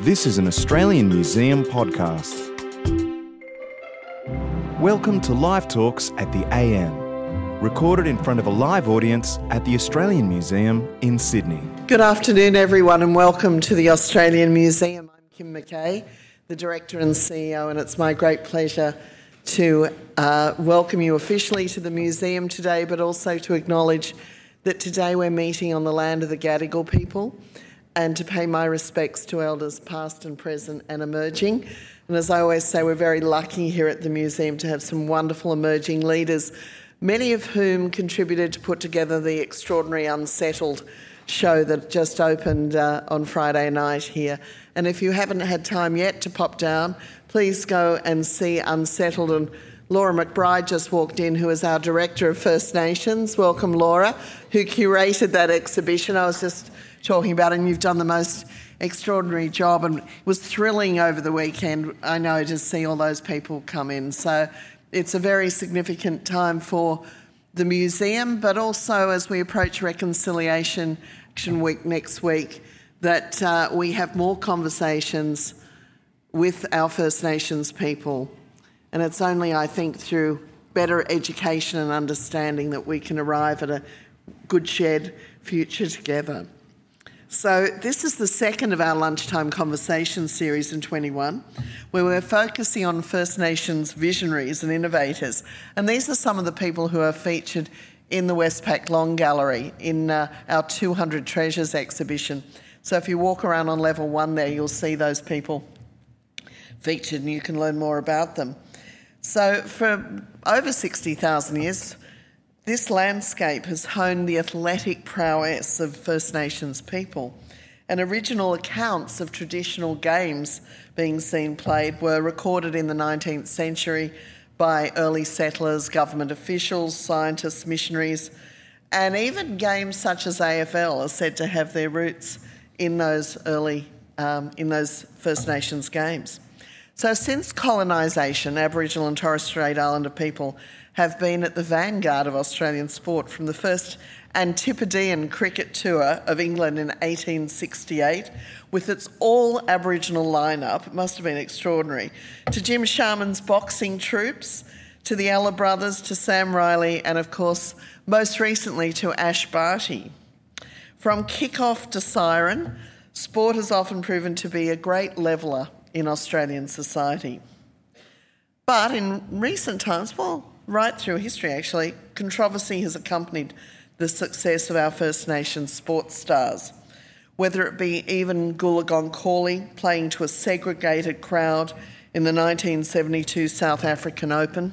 This is an Australian Museum podcast. Welcome to Live Talks at the AM, recorded in front of a live audience at the Australian Museum in Sydney. Good afternoon, everyone, and welcome to the Australian Museum. I'm Kim McKay, the Director and CEO, and it's my great pleasure to uh, welcome you officially to the museum today, but also to acknowledge that today we're meeting on the land of the Gadigal people and to pay my respects to elders past and present and emerging. And as I always say, we're very lucky here at the museum to have some wonderful emerging leaders, many of whom contributed to put together the extraordinary Unsettled show that just opened uh, on Friday night here. And if you haven't had time yet to pop down, please go and see Unsettled and Laura McBride just walked in, who is our Director of First Nations. Welcome, Laura, who curated that exhibition. I was just talking about and you've done the most extraordinary job. And it was thrilling over the weekend, I know, to see all those people come in. So it's a very significant time for the museum, but also as we approach Reconciliation Action Week next week, that uh, we have more conversations with our First Nations people and it's only, I think, through better education and understanding that we can arrive at a good shared future together. So, this is the second of our lunchtime conversation series in 21, where we're focusing on First Nations visionaries and innovators. And these are some of the people who are featured in the Westpac Long Gallery in uh, our 200 Treasures exhibition. So, if you walk around on level one there, you'll see those people featured and you can learn more about them. So, for over 60,000 years, this landscape has honed the athletic prowess of First Nations people. And original accounts of traditional games being seen played were recorded in the 19th century by early settlers, government officials, scientists, missionaries, and even games such as AFL are said to have their roots in those early, um, in those First Nations games. So, since colonisation, Aboriginal and Torres Strait Islander people have been at the vanguard of Australian sport from the first Antipodean cricket tour of England in 1868 with its all Aboriginal lineup, it must have been extraordinary, to Jim Sharman's boxing troupes, to the Ella brothers, to Sam Riley, and of course, most recently to Ash Barty. From kick-off to siren, sport has often proven to be a great leveller in Australian society. But in recent times, well, right through history actually, controversy has accompanied the success of our First Nations sports stars. Whether it be Evonne Goolagong Cawley playing to a segregated crowd in the 1972 South African Open,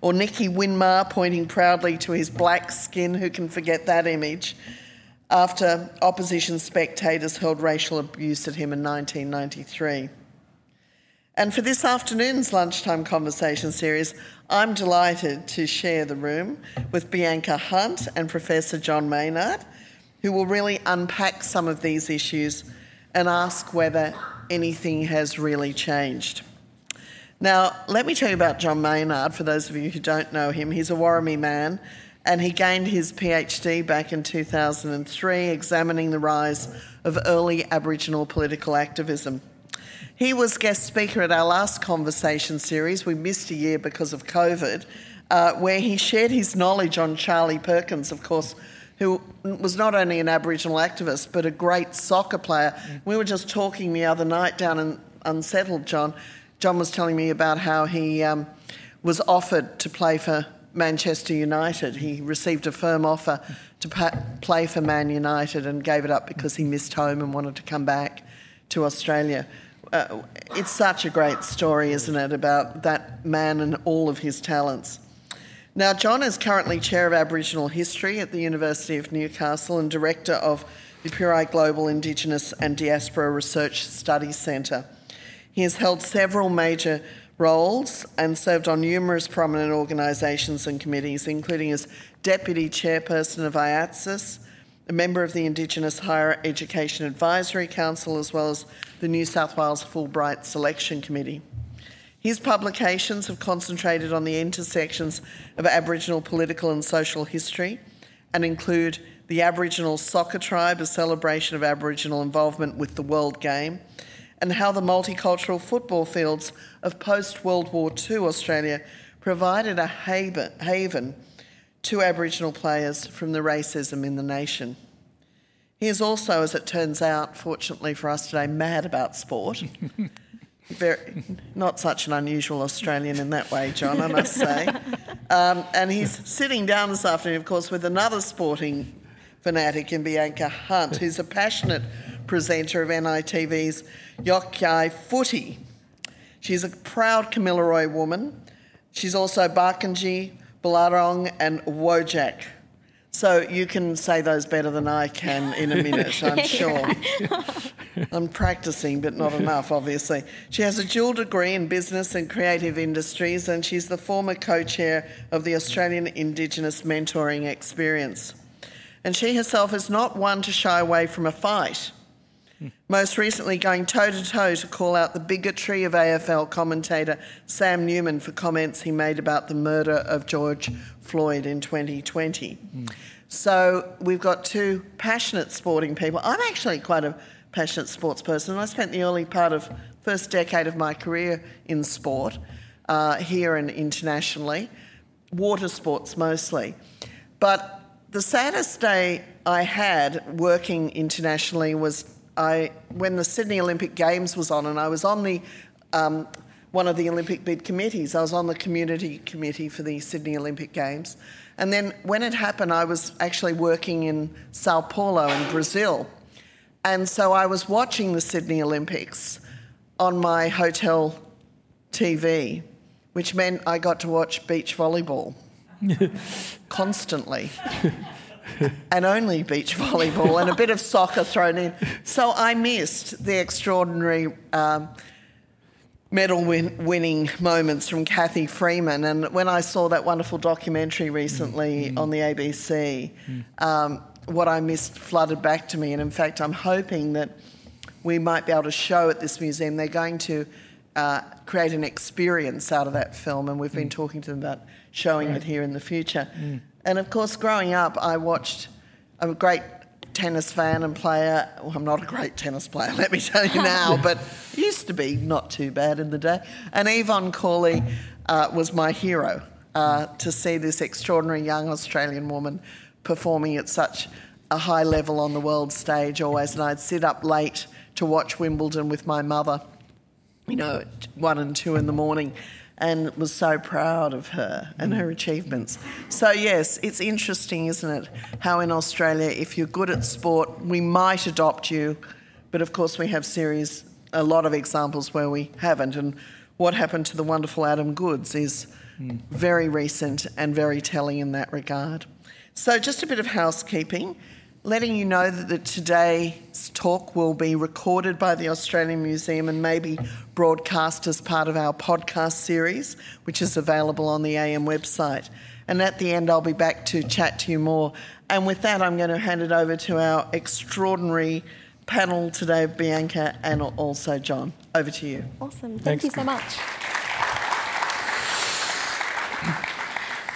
or Nicky Winmar pointing proudly to his black skin, who can forget that image, after opposition spectators hurled racial abuse at him in 1993. And for this afternoon's lunchtime conversation series, I'm delighted to share the room with Bianca Hunt and Professor John Maynard, who will really unpack some of these issues and ask whether anything has really changed. Now, let me tell you about John Maynard, for those of you who don't know him. He's a Worimi man, and he gained his PhD back in 2003, examining the rise of early Aboriginal political activism. He was guest speaker at our last conversation series. We missed a year because of COVID, uh, where he shared his knowledge on Charlie Perkins, of course, who was not only an Aboriginal activist but a great soccer player. Mm. We were just talking the other night down in Unsettled, John. John was telling me about how he um, was offered to play for Manchester United. He received a firm offer to pa- play for Man United and gave it up because he missed home and wanted to come back to Australia uh, it's such a great story, isn't it, about that man and all of his talents. Now, John is currently Chair of Aboriginal History at the University of Newcastle and Director of the Purai Global Indigenous and Diaspora Research Studies Centre. He has held several major roles and served on numerous prominent organisations and committees, including as Deputy Chairperson of AIATSIS, a member of the Indigenous Higher Education Advisory Council, as well as the New South Wales Fulbright Selection Committee. His publications have concentrated on the intersections of Aboriginal political and social history and include The Aboriginal Soccer Tribe, a celebration of Aboriginal involvement with the World Game, and how the multicultural football fields of post World War II Australia provided a haven to Aboriginal players from the racism in the nation. He is also, as it turns out, fortunately for us today, mad about sport. Very, not such an unusual Australian in that way, John, I must say. Um, and he's sitting down this afternoon, of course, with another sporting fanatic in Bianca Hunt, who's a passionate presenter of NITV's Yokayi Footy. She's a proud Kamilaroi woman. She's also Barkindji, Ballardong, and Whadjuk. So you can say those better than I can in a minute, I'm sure. I'm practicing, but not enough, obviously. She has a dual degree in business and creative industries, and she's the former co chair of the Australian Indigenous Mentoring Experience. And she herself is not one to shy away from a fight. Most recently, going toe to toe to call out the bigotry of AFL commentator Sam Newman for comments he made about the murder of George Floyd in 2020. Mm. So we've got two passionate sporting people. I'm actually quite a passionate sports person. I spent the early part of first decade of my career in sport, uh, here and internationally, water sports mostly. But the saddest day I had working internationally was I when the Sydney Olympic Games was on, and I was on the um, one of the Olympic bid committees. I was on the community committee for the Sydney Olympic Games, and then when it happened, I was actually working in Sao Paulo in Brazil, and so I was watching the Sydney Olympics on my hotel TV, which meant I got to watch beach volleyball constantly and only beach volleyball and a bit of soccer thrown in. So I missed the extraordinary um, medal win- winning moments from Cathy Freeman. And when I saw that wonderful documentary recently mm. on the ABC, mm. um, what I missed flooded back to me. And in fact, I'm hoping that we might be able to show at this museum. They're going to uh, create an experience out of that film, and we've been mm. talking to them about showing right. it here in the future. Mm. And of course, growing up, I watched. I'm a great tennis fan and player. Well, I'm not a great tennis player, let me tell you now, but used to be not too bad in the day. And Evonne Cawley uh, was my hero uh, to see this extraordinary young Australian woman performing at such a high level on the world stage always. And I'd sit up late to watch Wimbledon with my mother, you know, one and two in the morning and was so proud of her and her achievements. So, yes, it's interesting, isn't it? How in Australia, if you're good at sport, we might adopt you, but of course, we have series, a lot of examples where we haven't. And what happened to the wonderful Adam Goodes is very recent and very telling in that regard. So, just a bit of housekeeping letting you know that today's talk will be recorded by the Australian Museum and maybe broadcast as part of our podcast series, which is available on the AM website. And at the end, I'll be back to chat to you more. And with that, I'm going to hand it over to our extraordinary panel today, Bianca and also John. Over to you. Awesome. Thank Thanks. you so much.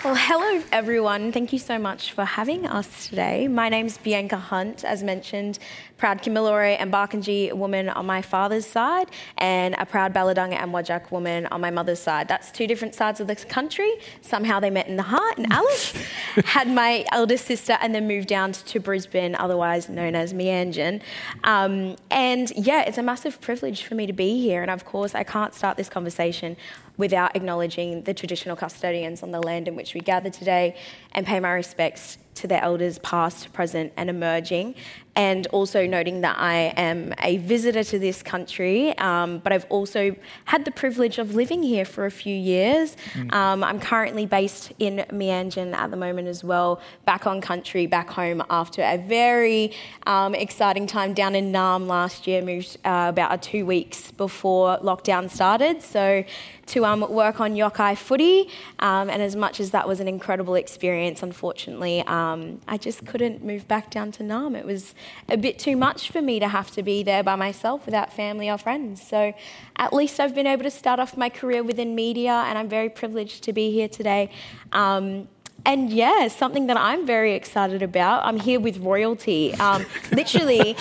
Well, hello everyone. Thank you so much for having us today. My name's Bianca Hunt, as mentioned, proud Kamilaroi and Barkindji woman on my father's side, and a proud Ballardong and Whadjuk woman on my mother's side. That's two different sides of the country. Somehow they met in the heart, and Alice had my eldest sister and then moved down to Brisbane, otherwise known as Meanjin. Um, and yeah, it's a massive privilege for me to be here, and of course, I can't start this conversation without acknowledging the traditional custodians on the land in which we gather today and pay my respects to their elders past, present, and emerging, and also noting that I am a visitor to this country, um, but I've also had the privilege of living here for a few years. Mm. Um, I'm currently based in Meanjin at the moment as well, back on country, back home after a very um, exciting time down in Naarm last year, moved uh, about two weeks before lockdown started. So to um, work on Yokayi footy, um, and as much as that was an incredible experience, unfortunately, um, I just couldn't move back down to Naarm. It was a bit too much for me to have to be there by myself without family or friends. So at least I've been able to start off my career within media, and I'm very privileged to be here today. Um, and yeah, something that I'm very excited about. I'm here with royalty. Um, literally,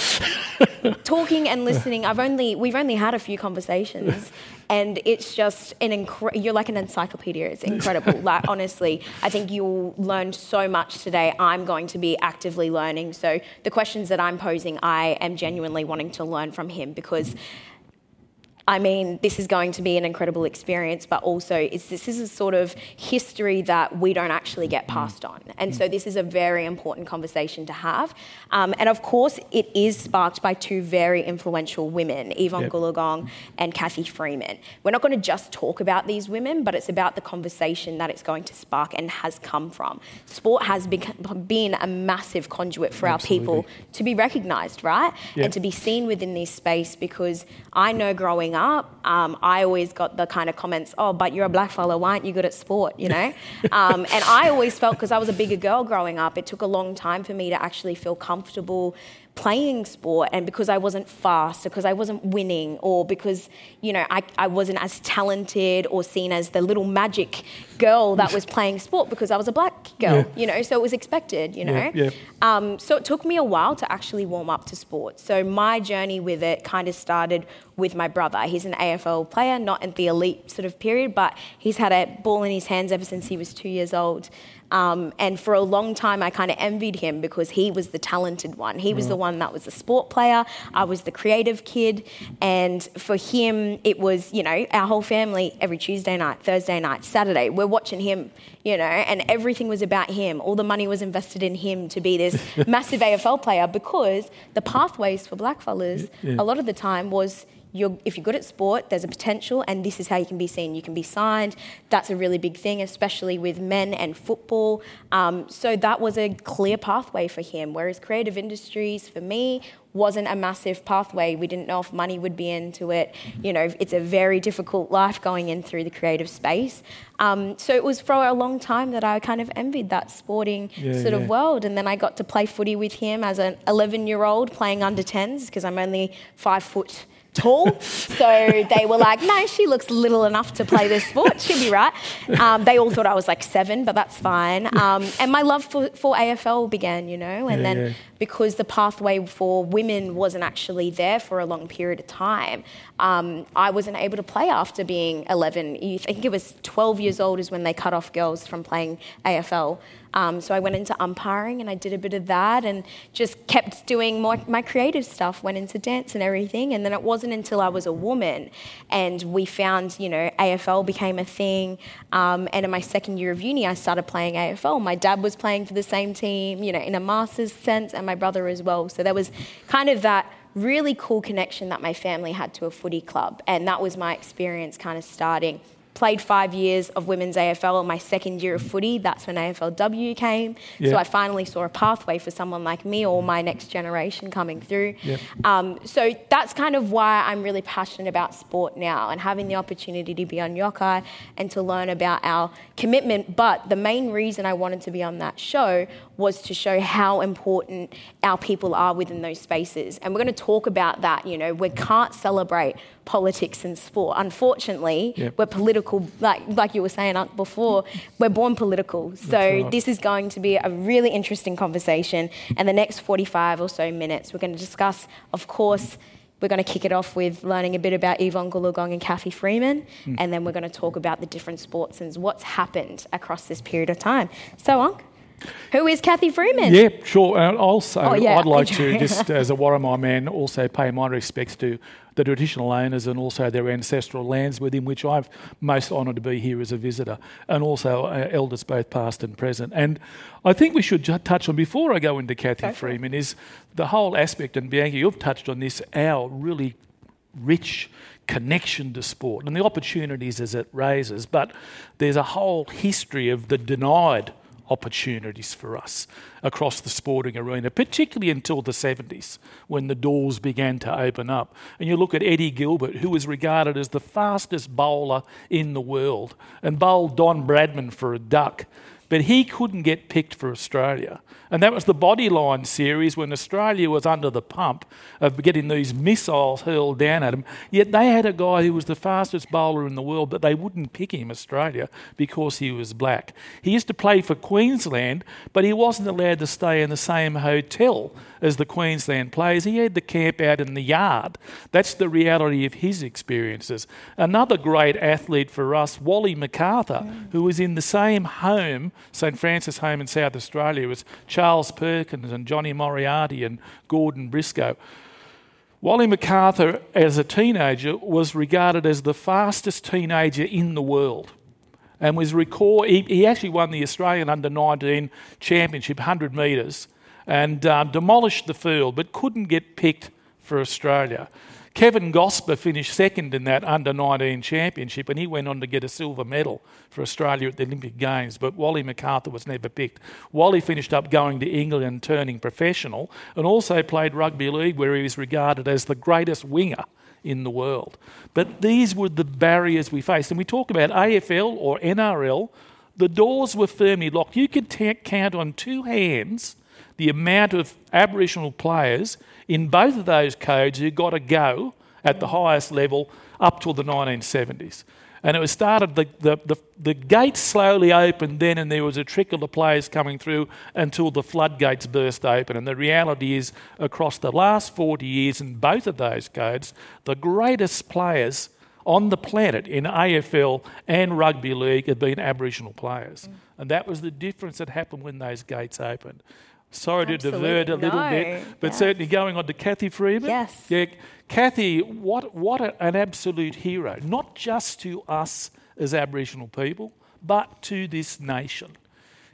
talking and listening. I've only we've only had a few conversations, and it's just an incre- you're like an encyclopedia. It's incredible. like honestly, I think you'll learn so much today. I'm going to be actively learning. So the questions that I'm posing, I am genuinely wanting to learn from him because I mean, this is going to be an incredible experience, but also is this is a sort of history that we don't actually get passed on. And so this is a very important conversation to have. Um, and of course, it is sparked by two very influential women, Evonne yep. Goolagong and Cathy Freeman. We're not going to just talk about these women, but it's about the conversation that it's going to spark and has come from. Sport has been a massive conduit for Absolutely. our people to be recognised, right? Yep. And to be seen within this space because I know growing growing up, um, I always got the kind of comments, oh, but you're a black fella, why aren't you good at sport, you know? um, and I always felt, because I was a bigger girl growing up, it took a long time for me to actually feel comfortable playing sport and because I wasn't fast, or because I wasn't winning, or because, you know, I, I wasn't as talented or seen as the little magic girl that was playing sport because I was a black girl, yeah. you know, so it was expected, you know. Yeah, yeah. Um, so it took me a while to actually warm up to sport. So my journey with it kind of started with my brother. He's an AFL player, not in the elite sort of period, but he's had a ball in his hands ever since he was two years old. Um, and for a long time, I kind of envied him because he was the talented one. He was mm. the one that was a sport player. I was the creative kid. And for him, it was, you know, our whole family every Tuesday night, Thursday night, Saturday, we're watching him, you know, and everything was about him. All the money was invested in him to be this massive AFL player because the pathways for blackfellas yeah. a lot of the time was you're, if you're good at sport, there's a potential, and this is how you can be seen. You can be signed. That's a really big thing, especially with men and football. Um, so that was a clear pathway for him. Whereas creative industries, for me, wasn't a massive pathway. We didn't know if money would be into it. You know, it's a very difficult life going in through the creative space. Um, so it was for a long time that I kind of envied that sporting yeah, sort yeah. of world. And then I got to play footy with him as an 11 year old playing under 10s because I'm only five foot tall. so they were like, no, she looks little enough to play this sport. She'll be right. Um, they all thought I was like seven, but that's fine. Um, and my love for, for AFL began, you know, and yeah, then yeah. because the pathway for women wasn't actually there for a long period of time, um, I wasn't able to play after being 11. I think it was 12 years old is when they cut off girls from playing AFL. Um, so I went into umpiring and I did a bit of that and just kept doing more my creative stuff, went into dance and everything. And then it wasn't until I was a woman and we found, you know, AFL became a thing. Um, and in my second year of uni, I started playing AFL. My dad was playing for the same team, you know, in a master's sense, and my brother as well. So there was kind of that really cool connection that my family had to a footy club. And that was my experience kind of starting played five years of women's AFL in my second year of footy. That's when AFLW came. Yeah. So I finally saw a pathway for someone like me or my next generation coming through. Yeah. Um, so that's kind of why I'm really passionate about sport now and having the opportunity to be on Yokayi and to learn about our commitment. But the main reason I wanted to be on that show was to show how important our people are within those spaces. And we're going to talk about that. You know, we can't celebrate politics and sport. Unfortunately, yep. we're political, like, like you were saying before, we're born political. So right. this is going to be a really interesting conversation. And the next 45 or so minutes, we're going to discuss, of course, we're going to kick it off with learning a bit about Evonne Goolagong and Cathy Freeman, mm. and then we're going to talk about the different sports and what's happened across this period of time. So, Unc, who is Cathy Freeman? Yeah, sure. Uh, also, oh, yeah. I'd like to just, as a Worimi man, also pay my respects to the traditional owners and also their ancestral lands within which I'm most honoured to be here as a visitor, and also uh, elders both past and present. And I think we should ju- touch on before I go into Cathy okay. Freeman is the whole aspect, and Bianca, you've touched on this, our really rich connection to sport and the opportunities as it raises, but there's a whole history of the denied opportunities for us across the sporting arena, particularly until the 70s when the doors began to open up. And you look at Eddie Gilbert, who was regarded as the fastest bowler in the world and bowled Don Bradman for a duck but he couldn't get picked for Australia. And that was the Bodyline series when Australia was under the pump of getting these missiles hurled down at him. Yet they had a guy who was the fastest bowler in the world, but they wouldn't pick him, Australia, because he was black. He used to play for Queensland, but he wasn't allowed to stay in the same hotel as the Queensland players. He had to camp out in the yard. That's the reality of his experiences. Another great athlete for us, Wally MacArthur, who was in the same home, St Francis home in South Australia, as Charles Perkins and Johnny Moriarty and Gordon Briscoe. Wally MacArthur, as a teenager, was regarded as the fastest teenager in the world and was record. He, he, actually won the Australian Under 19 Championship 100 metres and um, demolished the field, but couldn't get picked for Australia. Kevan Gosper finished second in that under 19 championship and he went on to get a silver medal for Australia at the Olympic Games, but Wally MacArthur was never picked. Wally finished up going to England and turning professional and also played rugby league where he was regarded as the greatest winger in the world. But these were the barriers we faced. And we talk about AFL or NRL, the doors were firmly locked. You could t- count on two hands the amount of Aboriginal players in both of those codes who got a go at the highest level up till the 1970s. And it was started, the, the, the, the gates slowly opened then, and there was a trickle of players coming through until the floodgates burst open. And the reality is, across the last 40 years in both of those codes, the greatest players on the planet in AFL and rugby league have been Aboriginal players. Mm. And that was the difference that happened when those gates opened. Sorry Absolutely. to divert a little no. bit, but yes. certainly going on to Cathy Freeman. Yes. Yeah, Cathy, what, what an absolute hero, not just to us as Aboriginal people, but to this nation.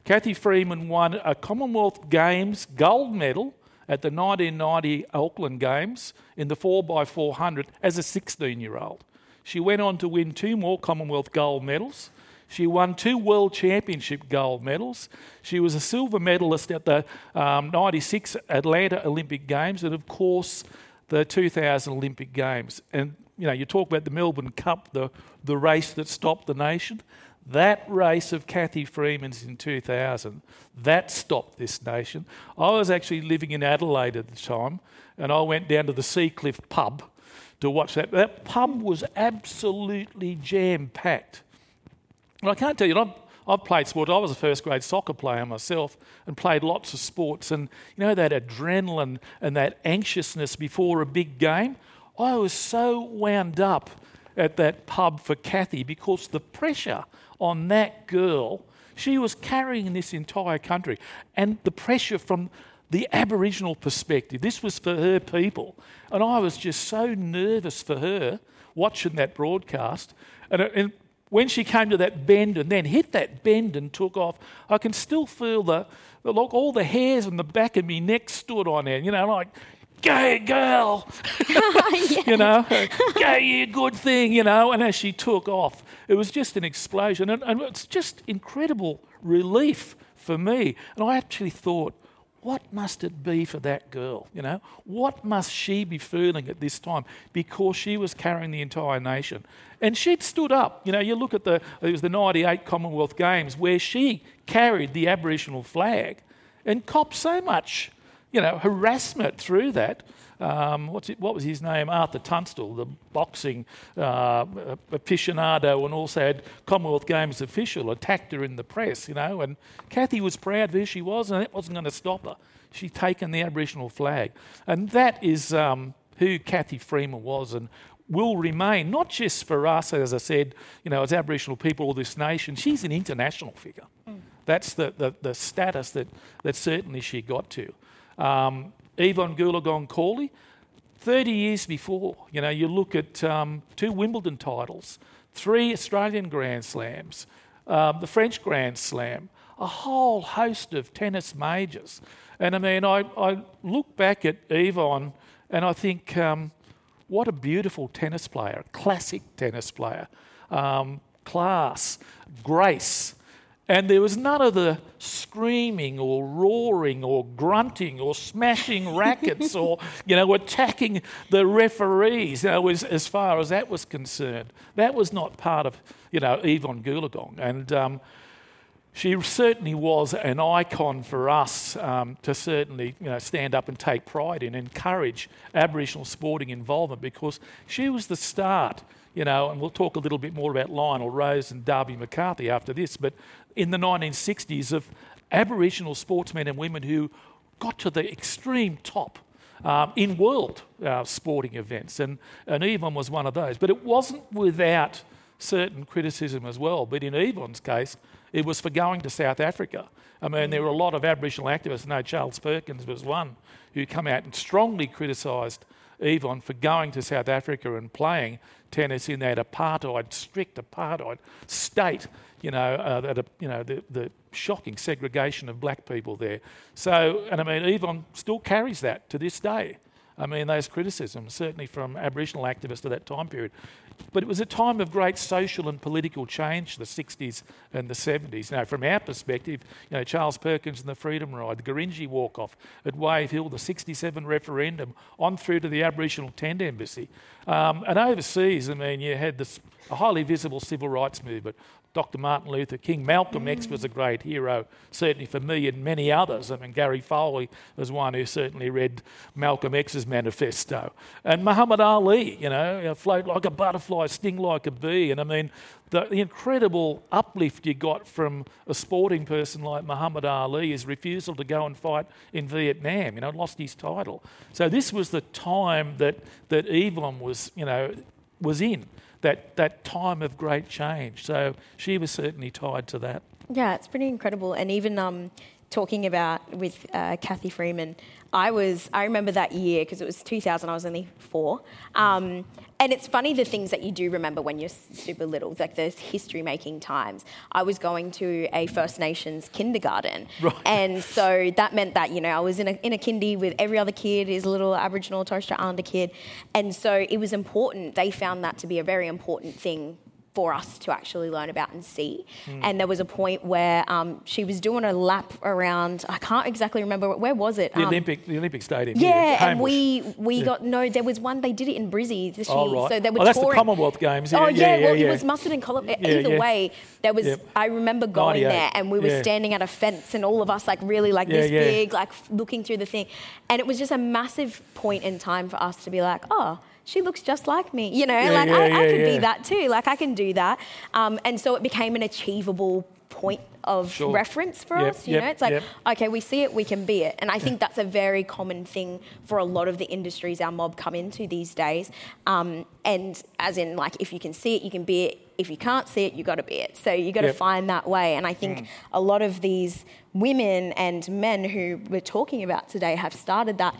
Cathy Freeman won a Commonwealth Games gold medal at the 1990 Auckland Games in the 4x400 as a 16 year old. She went on to win two more Commonwealth gold medals she won two World Championship gold medals. She was a silver medalist at the um, 96 Atlanta Olympic Games and, of course, the 2000 Olympic Games. And, you know, you talk about the Melbourne Cup, the, the race that stopped the nation. That race of Cathy Freeman's in 2000, that stopped this nation. I was actually living in Adelaide at the time, and I went down to the Seacliff pub to watch that. That pub was absolutely jam packed. And I can't tell you, I've, I've played sport. I was a first grade soccer player myself and played lots of sports. And you know, that adrenaline and that anxiousness before a big game, I was so wound up at that pub for Cathy because the pressure on that girl, she was carrying this entire country. And the pressure from the Aboriginal perspective, this was for her people. And I was just so nervous for her watching that broadcast. And, and when she came to that bend and then hit that bend and took off, I can still feel the, the look, all the hairs on the back of my neck stood on end, you know, like, go girl, you know, go you good thing, you know. And as she took off, it was just an explosion. And, and it's just incredible relief for me. And I actually thought, what must it be for that girl? You know, what must she be feeling at this time? Because she was carrying the entire nation. And she'd stood up. You know, you look at the, it was the 98 Commonwealth Games where she carried the Aboriginal flag and copped so much, you know, harassment through that. Um, what's it, what was his name? Arthur Tunstall, the boxing uh, aficionado and also had Commonwealth Games official, attacked her in the press, you know. And Cathy was proud of who she was, and that wasn't going to stop her. She'd taken the Aboriginal flag. And that is um, who Cathy Freeman was and will remain, not just for us, as I said, you know, as Aboriginal people or this nation, she's an international figure. Mm. That's the, the, the, status that, that certainly she got to. Um, Evonne Goolagong Cawley, 30 years before, you know, you look at um, two Wimbledon titles, three Australian Grand Slams, um, the French Grand Slam, a whole host of tennis majors. And I mean, I, I look back at Evonne and I think, um, what a beautiful tennis player, classic tennis player, um, class, grace. And there was none of the screaming or roaring or grunting or smashing rackets or, you know, attacking the referees, you know, as, as far as that was concerned. That was not part of, you know, Evonne Goolagong. And um, she certainly was an icon for us um, to certainly you know, stand up and take pride in, encourage Aboriginal sporting involvement because she was the start, you know, and we'll talk a little bit more about Lionel Rose and Darby McCarthy after this, but in the 1960s of Aboriginal sportsmen and women who got to the extreme top um, in world uh, sporting events, and, and Evonne was one of those. But it wasn't without certain criticism as well. But in Evonne's case, it was for going to South Africa. I mean, there were a lot of Aboriginal activists. I know Charles Perkins was one who come out and strongly criticised Evonne for going to South Africa and playing tennis in that apartheid, strict apartheid state. You know, uh, that, you know the, the shocking segregation of black people there. So, and I mean, Evonne still carries that to this day. I mean, those criticisms, certainly from Aboriginal activists of that time period. But it was a time of great social and political change, the 60s and the 70s. Now, from our perspective, you know, Charles Perkins and the Freedom Ride, the Gurindji walk off at Wave Hill, the 67 referendum, on through to the Aboriginal Tent Embassy. Um, and overseas, I mean, you had this a highly visible civil rights movement. Dr. Martin Luther King. Malcolm. X was a great hero, certainly for me and many others. I mean, Gary Foley was one who certainly read Malcolm X's manifesto. And Muhammad Ali, you know, float like a butterfly, sting like a bee. And I mean, the, the incredible uplift you got from a sporting person like Muhammad Ali, his refusal to go and fight in Vietnam, you know, lost his title. So this was the time that, that Evonne was, you know, was in that, that time of great change. So she was certainly tied to that. Yeah, it's pretty incredible. And even um, talking about with uh, Cathy Freeman, I was I remember that year because it was 2000. I was only four, um, and it's funny the things that you do remember when you're super little, like those history making times. I was going to a First Nations kindergarten, right. and so that meant that you know I was in a in a kindy with every other kid, is a little Aboriginal Torres Strait Islander kid, and so it was important. They found that to be a very important thing for us to actually learn about and see. Mm. And there was a point where um, she was doing a lap around. I can't exactly remember where was it. The um, Olympic, the Olympic Stadium. Yeah, here, and we we yeah. got no. There was one they did it in Brizzy this oh, year. Right. So they were oh, that's touring. the Commonwealth Games. Yeah, oh yeah, yeah, well yeah. it was Mustard and Column. Either way, there was. I remember going there and we were standing at a fence and all of us like really like this big, like looking through the thing, and it was just a massive point in time for us to be like, oh she looks just like me. You know, yeah, like yeah, I, yeah, I could be that too. Like I can do that. Um, and so it became an achievable point of sure. reference for yep, us. You yep, know, it's like, yep. okay, we see it, we can be it. And I think that's a very common thing for a lot of the industries our mob come into these days. Um, and as in, like, if you can see it, you can be it. If you can't see it, you got to be it. So you got to find that way. And I think mm. a lot of these women and men who we're talking about today have started that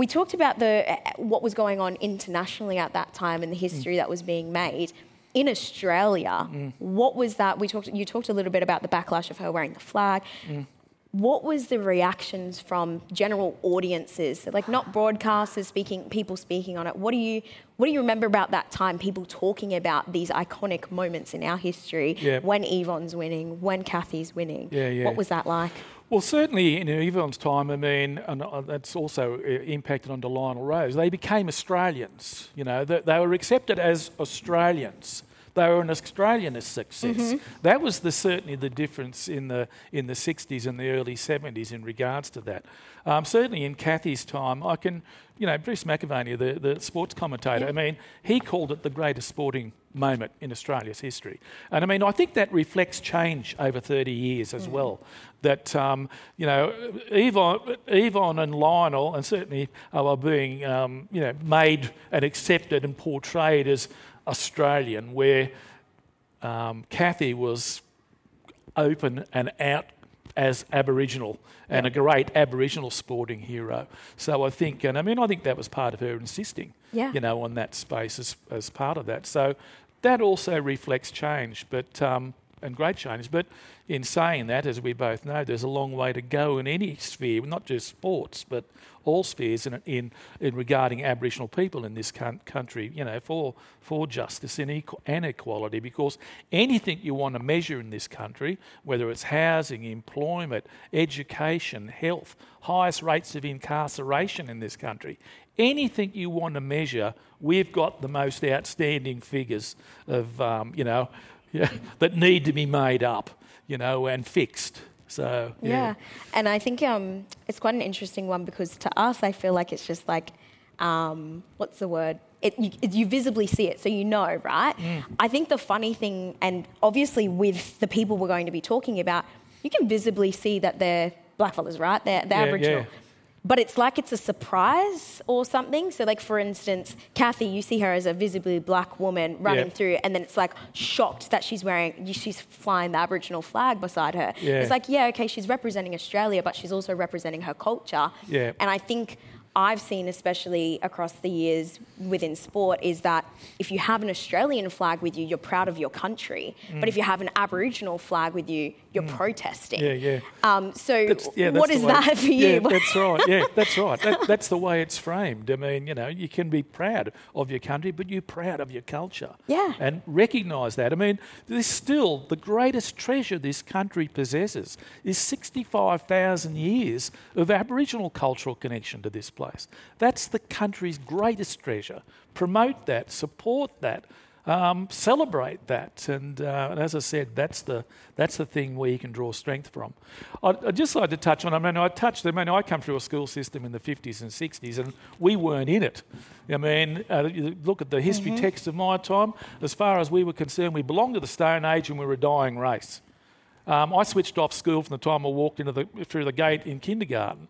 we talked about the what was going on internationally at that time and the history mm. that was being made in Australia. Mm. What was that? We talked. You talked a little bit about the backlash of her wearing the flag. Mm. What was the reactions from general audiences, like not broadcasters speaking, people speaking on it? What do you what do you remember about that time? People talking about these iconic moments in our history yeah. when Evonne's winning, when cathy's winning. Yeah, yeah. What was that like? Well, certainly in Evonne's time, I mean, and uh, that's also uh, impacted on Lionel Rose. They became Australians. You know, they, they were accepted as Australians. They were an Australian success. Mm-hmm. That was the, certainly the difference in the in the 60s and the early 70s in regards to that. Um, certainly in Cathy's time, I can, you know, Bruce McAvaney, the, the sports commentator, yeah. I mean, he called it the greatest sporting moment in Australia's history. And I mean, I think that reflects change over 30 years as mm. well. That, um, you know, Evonne, Evonne and Lionel, and certainly are being, um, you know, made and accepted and portrayed as Australian, where um, Cathy was open and out as Aboriginal and a great Aboriginal sporting hero. So I think, and I mean, I think that was part of her insisting, yeah. you know, on that space as, as part of that. So that also reflects change, but um, and great change. But in saying that, as we both know, there's a long way to go in any sphere, not just sports, but all spheres in, in, in regarding Aboriginal people in this country, you know, for, for justice and, and equality. Because anything you want to measure in this country, whether it's housing, employment, education, health, highest rates of incarceration in this country, anything you want to measure, we've got the most outstanding figures of, um, you know, yeah, that need to be made up, you know, and fixed. So yeah, yeah. and I think um, it's quite an interesting one because to us, I feel like it's just like, um, what's the word? It, you, you, visibly see it, so you know, right? Mm. I think the funny thing, and obviously with the people we're going to be talking about, you can visibly see that they're blackfellas, right? They're, they're yeah, Aboriginal. Yeah but it's like it's a surprise or something. So, like for instance, Cathy, you see her as a visibly black woman running yeah. through, and then it's like shocked that she's wearing, she's flying the Aboriginal flag beside her. Yeah. It's like, yeah, okay, she's representing Australia, but she's also representing her culture. Yeah. And I think I've seen, especially across the years within sport, is that if you have an Australian flag with you, you're proud of your country. Mm. But if you have an Aboriginal flag with you, you're mm. protesting. Yeah, yeah. Um, so, yeah, what is way, that for you? Yeah, that's right. Yeah, that's right. That, that's the way it's framed. I mean, you know, you can be proud of your country, but you're proud of your culture. Yeah. And recognise that. I mean, there's still the greatest treasure this country possesses is 65,000 years of Aboriginal cultural connection to this place. That's the country's greatest treasure. Promote that, support that, um, celebrate that. And, uh, and, as I said, that's the, that's the thing where you can draw strength from. I'd, I'd, just like to touch on, I mean, I touched, I mean, I come through a school system in the 50s and 60s, and we weren't in it. I mean, uh, look at the history mm-hmm. text of my time. As far as we were concerned, we belonged to the Stone Age and we were a dying race. Um, I switched off school from the time I walked into the, through the gate in kindergarten.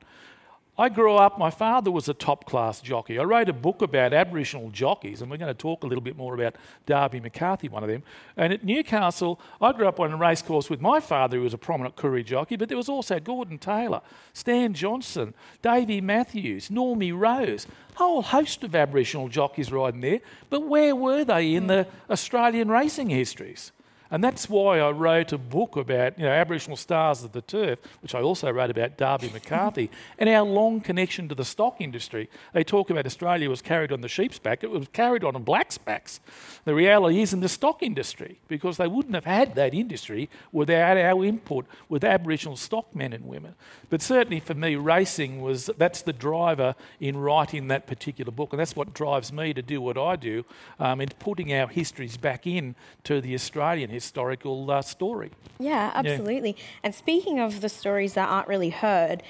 I grew up, my father was a top class jockey. I wrote a book about Aboriginal jockeys, and we're going to talk a little bit more about Darby McCarthy, one of them. And at Newcastle, I grew up on a racecourse with my father, who was a prominent Koori jockey, but there was also Gordon Taylor, Stan Johnson, Davey Matthews, Normie Rose, a whole host of Aboriginal jockeys riding there. But where were they in the Australian racing histories? And that's why I wrote a book about you know, Aboriginal stars of the turf, which I also wrote about Darby McCarthy, and our long connection to the stock industry. They talk about Australia was carried on the sheep's back, it was carried on on black's backs. The reality is in the stock industry, because they wouldn't have had that industry without our input with Aboriginal stock men and women. But certainly for me, racing was that's the driver in writing that particular book, and that's what drives me to do what I do um, in putting our histories back in to the Australian history historical uh, story. Yeah, absolutely. Yeah. And speaking of the stories that aren't really heard,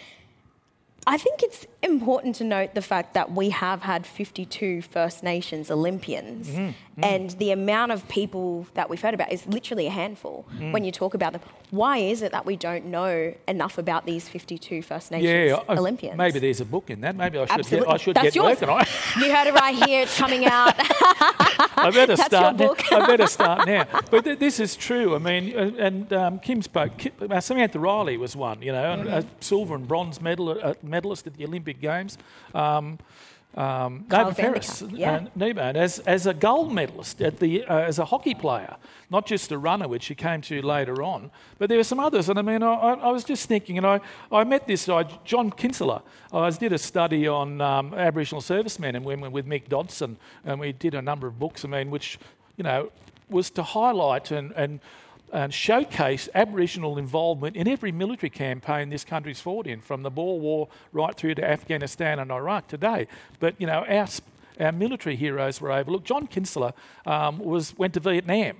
I think it's important to note the fact that we have had 52 First Nations Olympians, mm, mm. and the amount of people that we've heard about is literally a handful mm. when you talk about them. Why is it that we don't know enough about these 52 First Nations yeah, Olympians? Maybe there's a book in that. Maybe I should Absolutely. get, I should That's get yours. working on it. You heard it right here. It's coming out. I better That's start now. I better start now. But th- this is true. I mean, uh, and um, Kim spoke. Kim, uh, Samantha Riley was one. You know, mm-hmm. a silver and bronze medal, uh, medalist at the Olympic Games. Um, um, Peris, yeah. uh, as, as a gold medalist at the, uh, as a hockey player, not just a runner, which she came to later on, but there were some others. And I mean, I, I was just thinking, and I, I met this guy, John Kinsella. I did a study on um, Aboriginal servicemen and women with Mick Dodson, and we did a number of books, I mean, which, you know, was to highlight and, and and showcase Aboriginal involvement in every military campaign this country's fought in, from the Boer War right through to Afghanistan and Iraq today. But you know, our, our military heroes were overlooked. John Kinsella um, was went to Vietnam.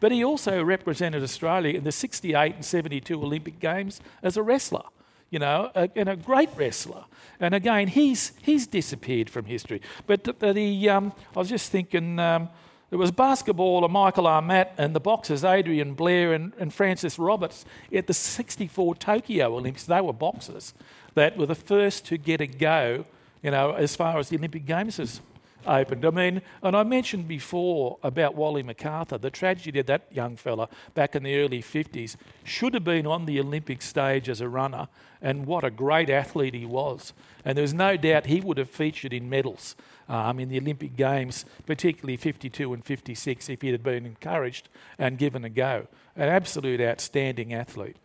But he also represented Australia in the 68 and 72 Olympic Games as a wrestler, you know, a, and a great wrestler. And again, he's, he's disappeared from history. But the, the um, I was just thinking, um, it was basketballer Michael Ahmatt and the boxers Adrian Blair and, and Francis Roberts at the 64 Tokyo Olympics. They were boxers that were the first to get a go, you know, as far as the Olympic Games is opened. I mean, and I mentioned before about Wally MacArthur, the tragedy of that young fella back in the early 50s should have been on the Olympic stage as a runner, and what a great athlete he was. And there's no doubt he would have featured in medals um, in the Olympic Games, particularly 52 and 56, if he had been encouraged and given a go. An absolute outstanding athlete.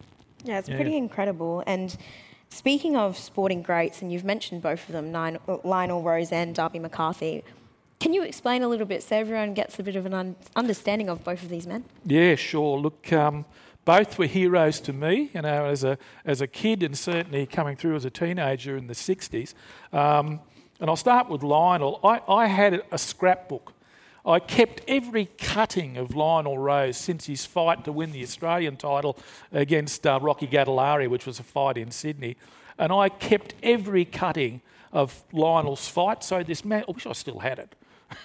Yeah, it's yeah. pretty incredible. And speaking of sporting greats, and you've mentioned both of them, Lionel Rose and Darby McCarthy, can you explain a little bit so everyone gets a bit of an un- understanding of both of these men? Yeah, sure. Look, um, both were heroes to me, you know, as a, as a kid and certainly coming through as a teenager in the 60s. Um, and I'll start with Lionel. I, I had a scrapbook. I kept every cutting of Lionel Rose since his fight to win the Australian title against uh, Rocky Gattellari, which was a fight in Sydney. And I kept every cutting of Lionel's fight. So this man, I wish I still had it.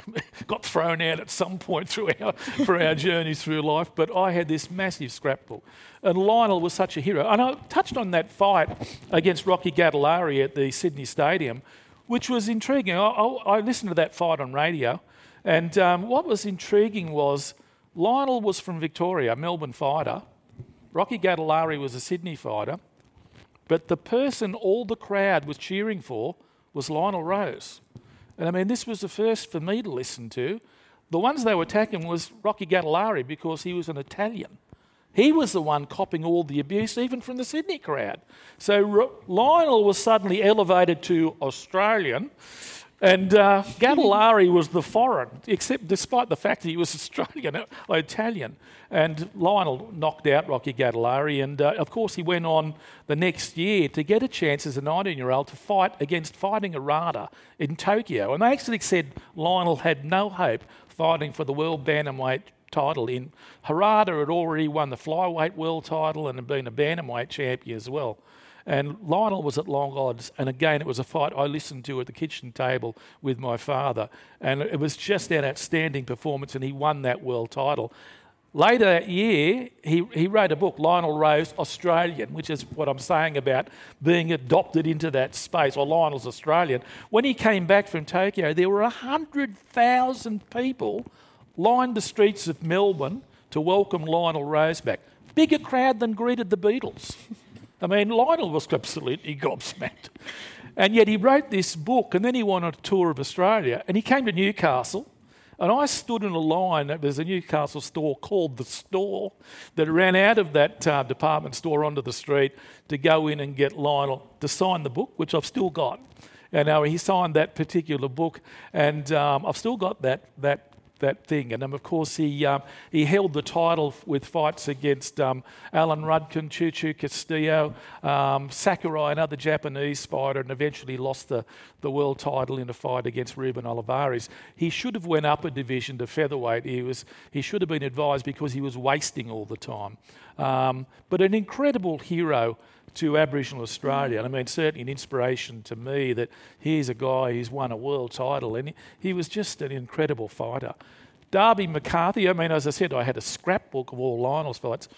got thrown out at some point through our, for our journeys through life, but I had this massive scrapbook. And Lionel was such a hero. And I touched on that fight against Rocky Gattellari at the Sydney Stadium, which was intriguing. I, I, I listened to that fight on radio, and um, what was intriguing was Lionel was from Victoria, Melbourne fighter. Rocky Gattellari was a Sydney fighter. But the person all the crowd was cheering for was Lionel Rose. And I mean, this was the first for me to listen to. The ones they were attacking was Rocky Gattellari because he was an Italian. He was the one copping all the abuse, even from the Sydney crowd. So Lionel was suddenly elevated to Australian, and uh, Gattellari was the foreign, except despite the fact that he was Australian, uh, Italian. And Lionel knocked out Rocky Gattellari, and uh, of course he went on the next year to get a chance as a 19-year-old to fight against Fighting Harada in Tokyo. And they actually said Lionel had no hope fighting for the world bantamweight title. In Harada had already won the flyweight world title and had been a bantamweight champion as well. And Lionel was at long odds. And again, it was a fight I listened to at the kitchen table with my father. And it was just an outstanding performance, and he won that world title. Later that year, he, he wrote a book, Lionel Rose Australian, which is what I'm saying about being adopted into that space, or Lionel's Australian. When he came back from Tokyo, there were 100,000 people lined the streets of Melbourne to welcome Lionel Rose back. Bigger crowd than greeted the Beatles. I mean, Lionel was absolutely gobsmacked. And yet he wrote this book and then he went on a tour of Australia and he came to Newcastle. And I stood in a line. that was a Newcastle store called The Store that ran out of that uh, department store onto the street to go in and get Lionel to sign the book, which I've still got. And uh, he signed that particular book, and um, I've still got that, that that thing. And um, of course, he, um, he held the title with fights against um, Alan Rudkin, Choo Castillo, um, Sakurai, another Japanese fighter, and eventually lost the, the world title in a fight against Ruben Olivares. He should have went up a division to featherweight. He, was, he should have been advised because he was wasting all the time. Um, but an incredible hero to Aboriginal Australia. And I mean, certainly an inspiration to me that here's a guy who's won a world title, and he, was just an incredible fighter. Darby McCarthy, I mean, as I said, I had a scrapbook of all Lionel's fights.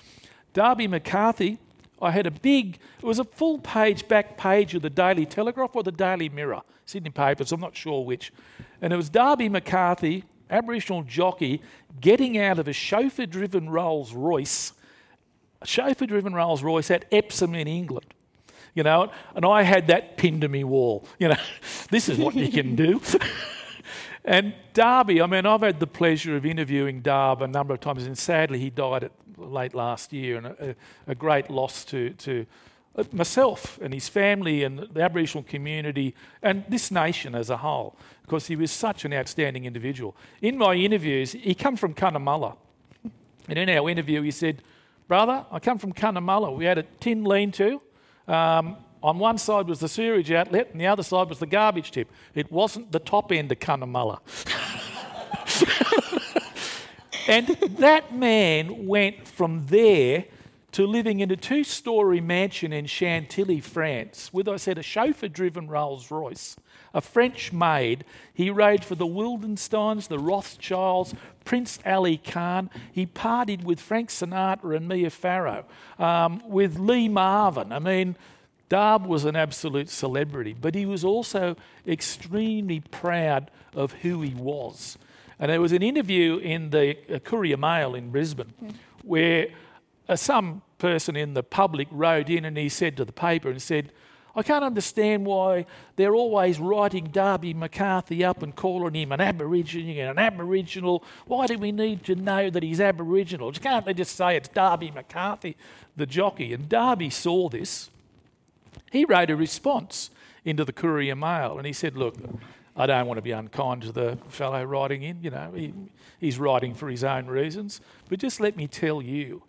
Darby McCarthy, I had a big, it was a full page back page of the Daily Telegraph or the Daily Mirror, Sydney papers, I'm not sure which. And it was Darby McCarthy, Aboriginal jockey, getting out of a chauffeur driven Rolls Royce chauffeur driven Rolls Royce at Epsom in England. You know, and I had that pinned to me wall. You know, this is what you can do. and Darby, I mean, I've had the pleasure of interviewing Darb a number of times, and sadly, he died at, late last year, and a, a great loss to, to uh, myself and his family and the Aboriginal community and this nation as a whole, because he was such an outstanding individual. In my interviews, he come from Cunnamulla, and in our interview, he said, Brother, I come from Cunnamulla. We had a tin lean to. Um, on one side was the sewage outlet, and the other side was the garbage tip. It wasn't the top end of Cunnamulla. and that man went from there to living in a two story mansion in Chantilly, France, with, I said, a chauffeur driven Rolls Royce a French maid. He rode for the Wildensteins, the Rothschilds, Prince Aly Khan. He partied with Frank Sinatra and Mia Farrow, um, with Lee Marvin. I mean, Darb was an absolute celebrity, but he was also extremely proud of who he was. And there was an interview in the uh, Courier Mail in Brisbane mm. where uh, some person in the public wrote in and he said to the paper and said, I can't understand why they're always writing Darby McCarthy up and calling him an Aborigine and an Aboriginal. Why do we need to know that he's Aboriginal? Can't they just say it's Darby McCarthy, the jockey? And Darby saw this. He wrote a response into the Courier Mail and he said, Look, I don't want to be unkind to the fellow writing in, you know, he, he's writing for his own reasons. But just let me tell you,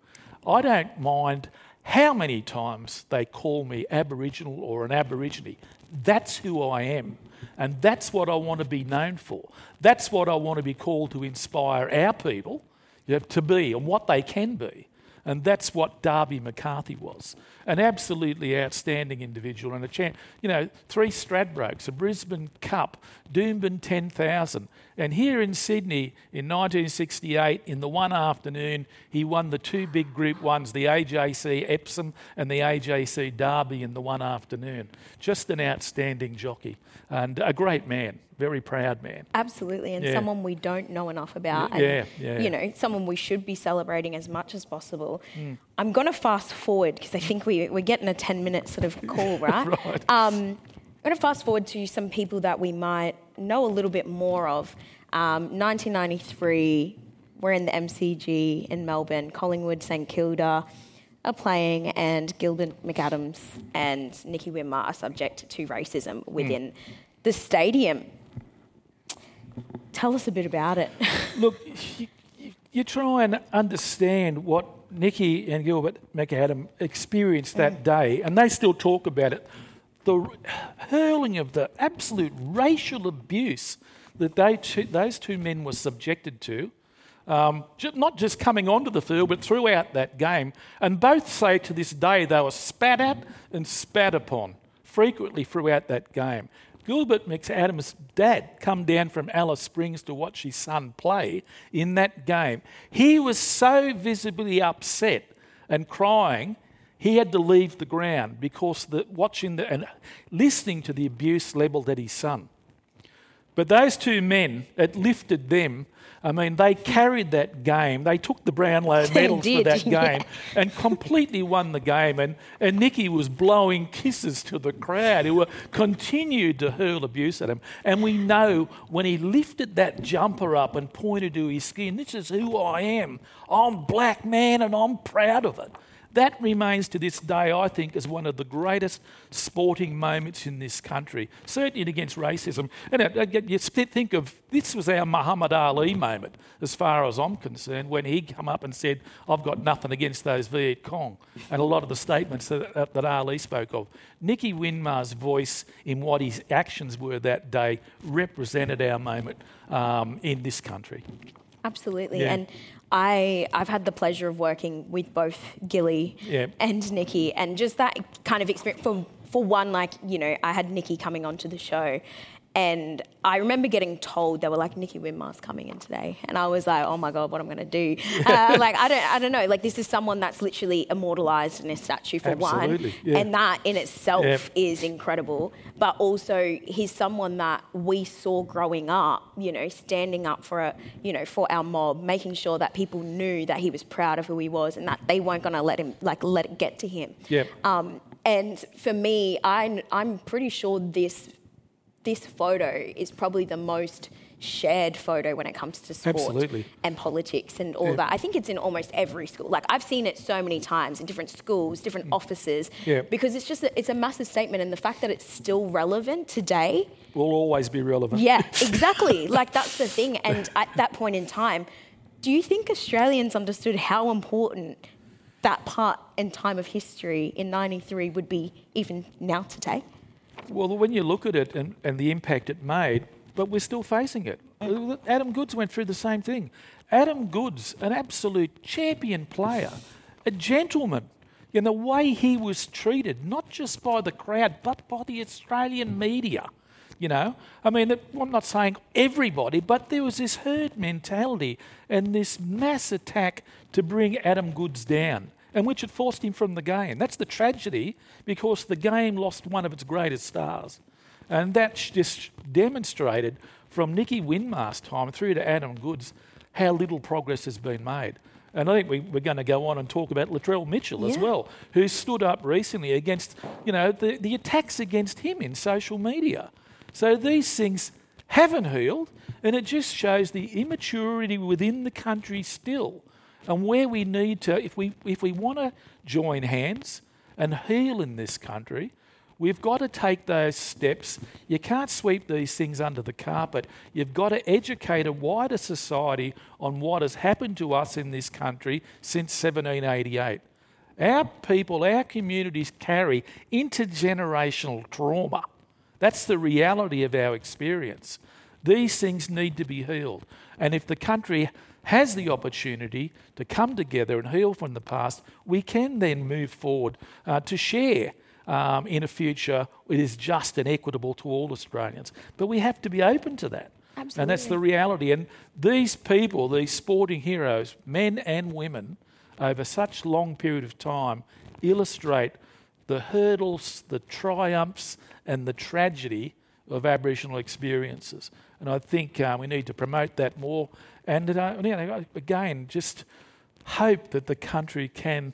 I don't mind how many times they call me Aboriginal or an Aborigine. That's who I am. And that's what I want to be known for. That's what I want to be called to inspire our people you know, to be and what they can be. And that's what Darby McCarthy was. An absolutely outstanding individual and a champ. You know, three Stradbrokes, a Brisbane Cup, Doomben 10,000. And here in Sydney in 1968, in the one afternoon, he won the two big group ones, the AJC Epsom and the AJC Derby in the one afternoon. Just an outstanding jockey and a great man very proud man. Absolutely, and yeah. someone we don't know enough about. And, yeah, yeah. You know, someone we should be celebrating as much as possible. Mm. I'm going to fast forward because I think we, we're getting a 10 minute sort of call, right? right. Um, I'm going to fast forward to some people that we might know a little bit more of. Um, 1993, we're in the MCG in Melbourne. Collingwood, St Kilda are playing, and Gilbert McAdams and Nicky Winmar are subject to racism within mm. the stadium. Tell us a bit about it. Look, you, you, try and understand what Nicky and Gilbert McAdam experienced that mm. day, and they still talk about it. The hurling of the absolute racial abuse that they two, those two men were subjected to, um, not just coming onto the field, but throughout that game. And both say to this day they were spat at and spat upon frequently throughout that game. Gilbert McAdams' dad come down from Alice Springs to watch his son play in that game. He was so visibly upset and crying, he had to leave the ground because the, watching the, and listening to the abuse levelled at his son. But those two men, it lifted them I mean, they carried that game. They took the Brownlow medals for that game yeah. and completely won the game. And, and Nicky was blowing kisses to the crowd who were continued to hurl abuse at him. And we know when he lifted that jumper up and pointed to his skin, this is who I am. I'm black man and I'm proud of it. That remains to this day, I think, as one of the greatest sporting moments in this country, certainly against racism. And uh, you think of this was our Muhammad Ali moment, as far as I'm concerned, when he come up and said, "I've got nothing against those Viet Cong," and a lot of the statements that, uh, that Ali spoke of. Nicky Winmar's voice in what his actions were that day represented our moment um, in this country. Absolutely, yeah. and I I've had the pleasure of working with both Gilly yep. and Nicky, and just that kind of experience. For for one, like you know, I had Nicky coming onto the show, and I remember getting told they were like, Nicky Winmar's coming in today. And I was like, oh my God, what am I'm going to do. Uh, like, I don't, I don't know. Like, this is someone that's literally immortalized in a statue for Absolutely. one. Yeah. And that in itself yep. is incredible. But also, he's someone that we saw growing up, you know, standing up for, a, you know, for our mob, making sure that people knew that he was proud of who he was and that they weren't going to let him, like, let it get to him. Yep. Um, and for me, I, I'm pretty sure this this photo is probably the most shared photo when it comes to sport Absolutely. and politics and all yeah. that. I think it's in almost every school. Like I've seen it so many times in different schools, different mm. offices, yeah. because it's just a, it's a massive statement, and the fact that it's still relevant today will always be relevant. Yeah, exactly. like that's the thing. And at that point in time, do you think Australians understood how important that part and time of history in '93 would be even now today? Well, when you look at it and, and the impact it made, but we're still facing it. Adam Goodes went through the same thing. Adam Goodes, an absolute champion player, a gentleman, in the way he was treated, not just by the crowd, but by the Australian media. You know, I mean, I'm not saying everybody, but there was this herd mentality and this mass attack to bring Adam Goodes down and which had forced him from the game. That's the tragedy because the game lost one of its greatest stars. And that just demonstrated from Nicky Winmar's time through to Adam Goodes how little progress has been made. And I think we, are going to go on and talk about Latrell Mitchell yeah. as well, who stood up recently against, you know, the, the attacks against him in social media. So these things haven't healed, and it just shows the immaturity within the country still and where we need to, if we, if we want to join hands and heal in this country, we've got to take those steps. You can't sweep these things under the carpet. You've got to educate a wider society on what has happened to us in this country since 1788. Our people, our communities carry intergenerational trauma. That's the reality of our experience. These things need to be healed. And if the country has the opportunity to come together and heal from the past, we can then move forward uh, to share um, in a future it is just and equitable to all Australians. But we have to be open to that. Absolutely. And that's the reality. And these people, these sporting heroes, men and women, over such long period of time, illustrate the hurdles, the triumphs, and the tragedy of Aboriginal experiences. And I think uh, we need to promote that more. And uh, you know, again, just hope that the country can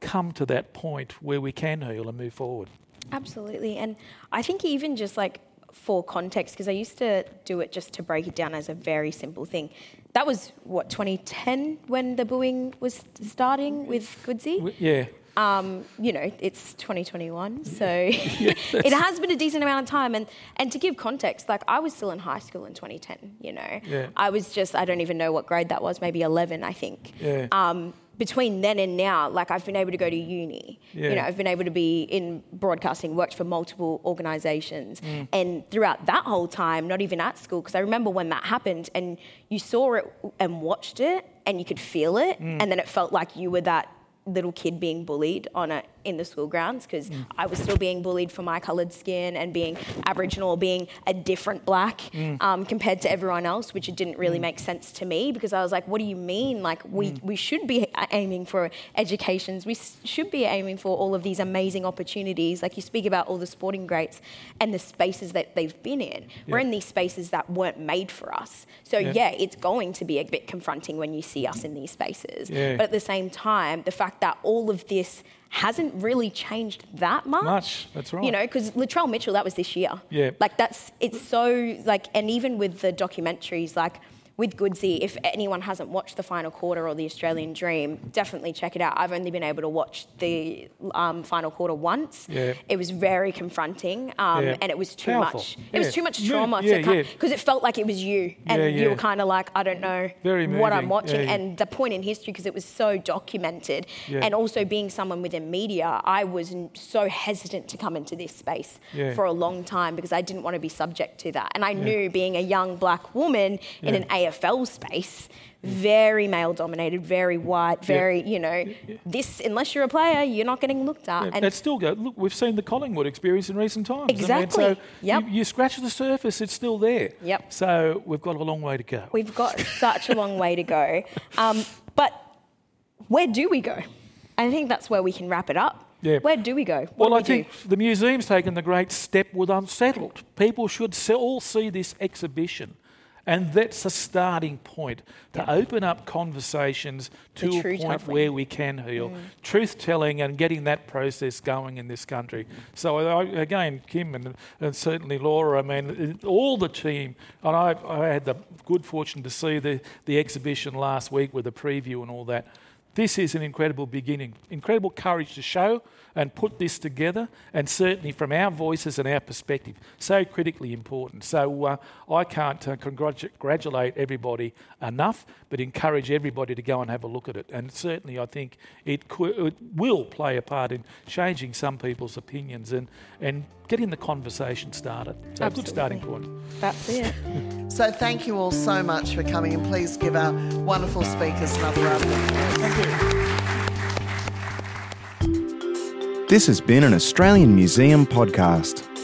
come to that point where we can heal and move forward. Absolutely. And I think even just like for context, because I used to do it just to break it down as a very simple thing. That was what 2010 when the booing was starting with Goodsy. Yeah. Um, you know, it's 2021, so it has been a decent amount of time. And and to give context, like I was still in high school in 2010. You know, yeah. I was just I don't even know what grade that was, maybe 11, I think. Yeah. Um, between then and now, like I've been able to go to uni. Yeah. You know, I've been able to be in broadcasting, worked for multiple organisations, mm. and throughout that whole time, not even at school, because I remember when that happened, and you saw it and watched it, and you could feel it, mm. and then it felt like you were that little kid being bullied on a in the school grounds because mm. I was still being bullied for my coloured skin and being Aboriginal or being a different black mm. um, compared to everyone else, which it didn't really mm. make sense to me because I was like, what do you mean? Like, we, mm. we should be aiming for educations. We should be aiming for all of these amazing opportunities. Like, you speak about all the sporting greats and the spaces that they've been in. Yeah. We're in these spaces that weren't made for us. So, yeah. yeah. it's going to be a bit confronting when you see us in these spaces. Yeah. But at the same time, the fact that all of this hasn't really changed that much. Much, that's right. You know, because Latrell Mitchell, that was this year. Yeah. Like that's, it's so, like, and even with the documentaries, like, with Goodsy, if anyone hasn't watched the final quarter or the Australian Dream, definitely check it out. I've only been able to watch the um, final quarter once. Yeah. It was very confronting, um, yeah. and it was too Powerful. much. Yeah. It was too much trauma because it felt like it was you, and you were kind of like, I don't know very what I'm watching. And the point in history because it was so documented, and also being someone within media, I was so hesitant to come into this space for a long time because I didn't want to be subject to that, and I knew being a young black woman in an AFL space very male dominated, very white, very, yeah. you know, yeah. this, unless you're a player, you're not getting looked at. And it still go. Look, we've seen the Collingwood experience in recent times. Exactly. I mean, so yep. you, you, scratch the surface, it's still there. Yep. So we've got a long way to go. We've got such a long way to go. Um, but where do we go? I think that's where we can wrap it up. Yeah. Where do we go? What well, I we think do? the museum's taken the great step with Unsettled. People should all see this exhibition and that's a starting point to yeah. open up conversations to the a point where we can heal. Mm. Truth telling and getting that process going in this country. So, I, again, Kim and, and, certainly Laura, I mean, all the team, and I, I had the good fortune to see the, the exhibition last week with a preview and all that. This is an incredible beginning, incredible courage to show and put this together, and certainly from our voices and our perspective, so critically important. So uh, I can't uh, congratulate everybody enough, but encourage everybody to go and have a look at it. And certainly, I think it, could, it will play a part in changing some people's opinions and, and getting the conversation started. So, Absolutely. a good starting point. That's it. so, thank you all so much for coming, and please give our wonderful speakers another round of applause. Thank you. This has been an Australian Museum podcast.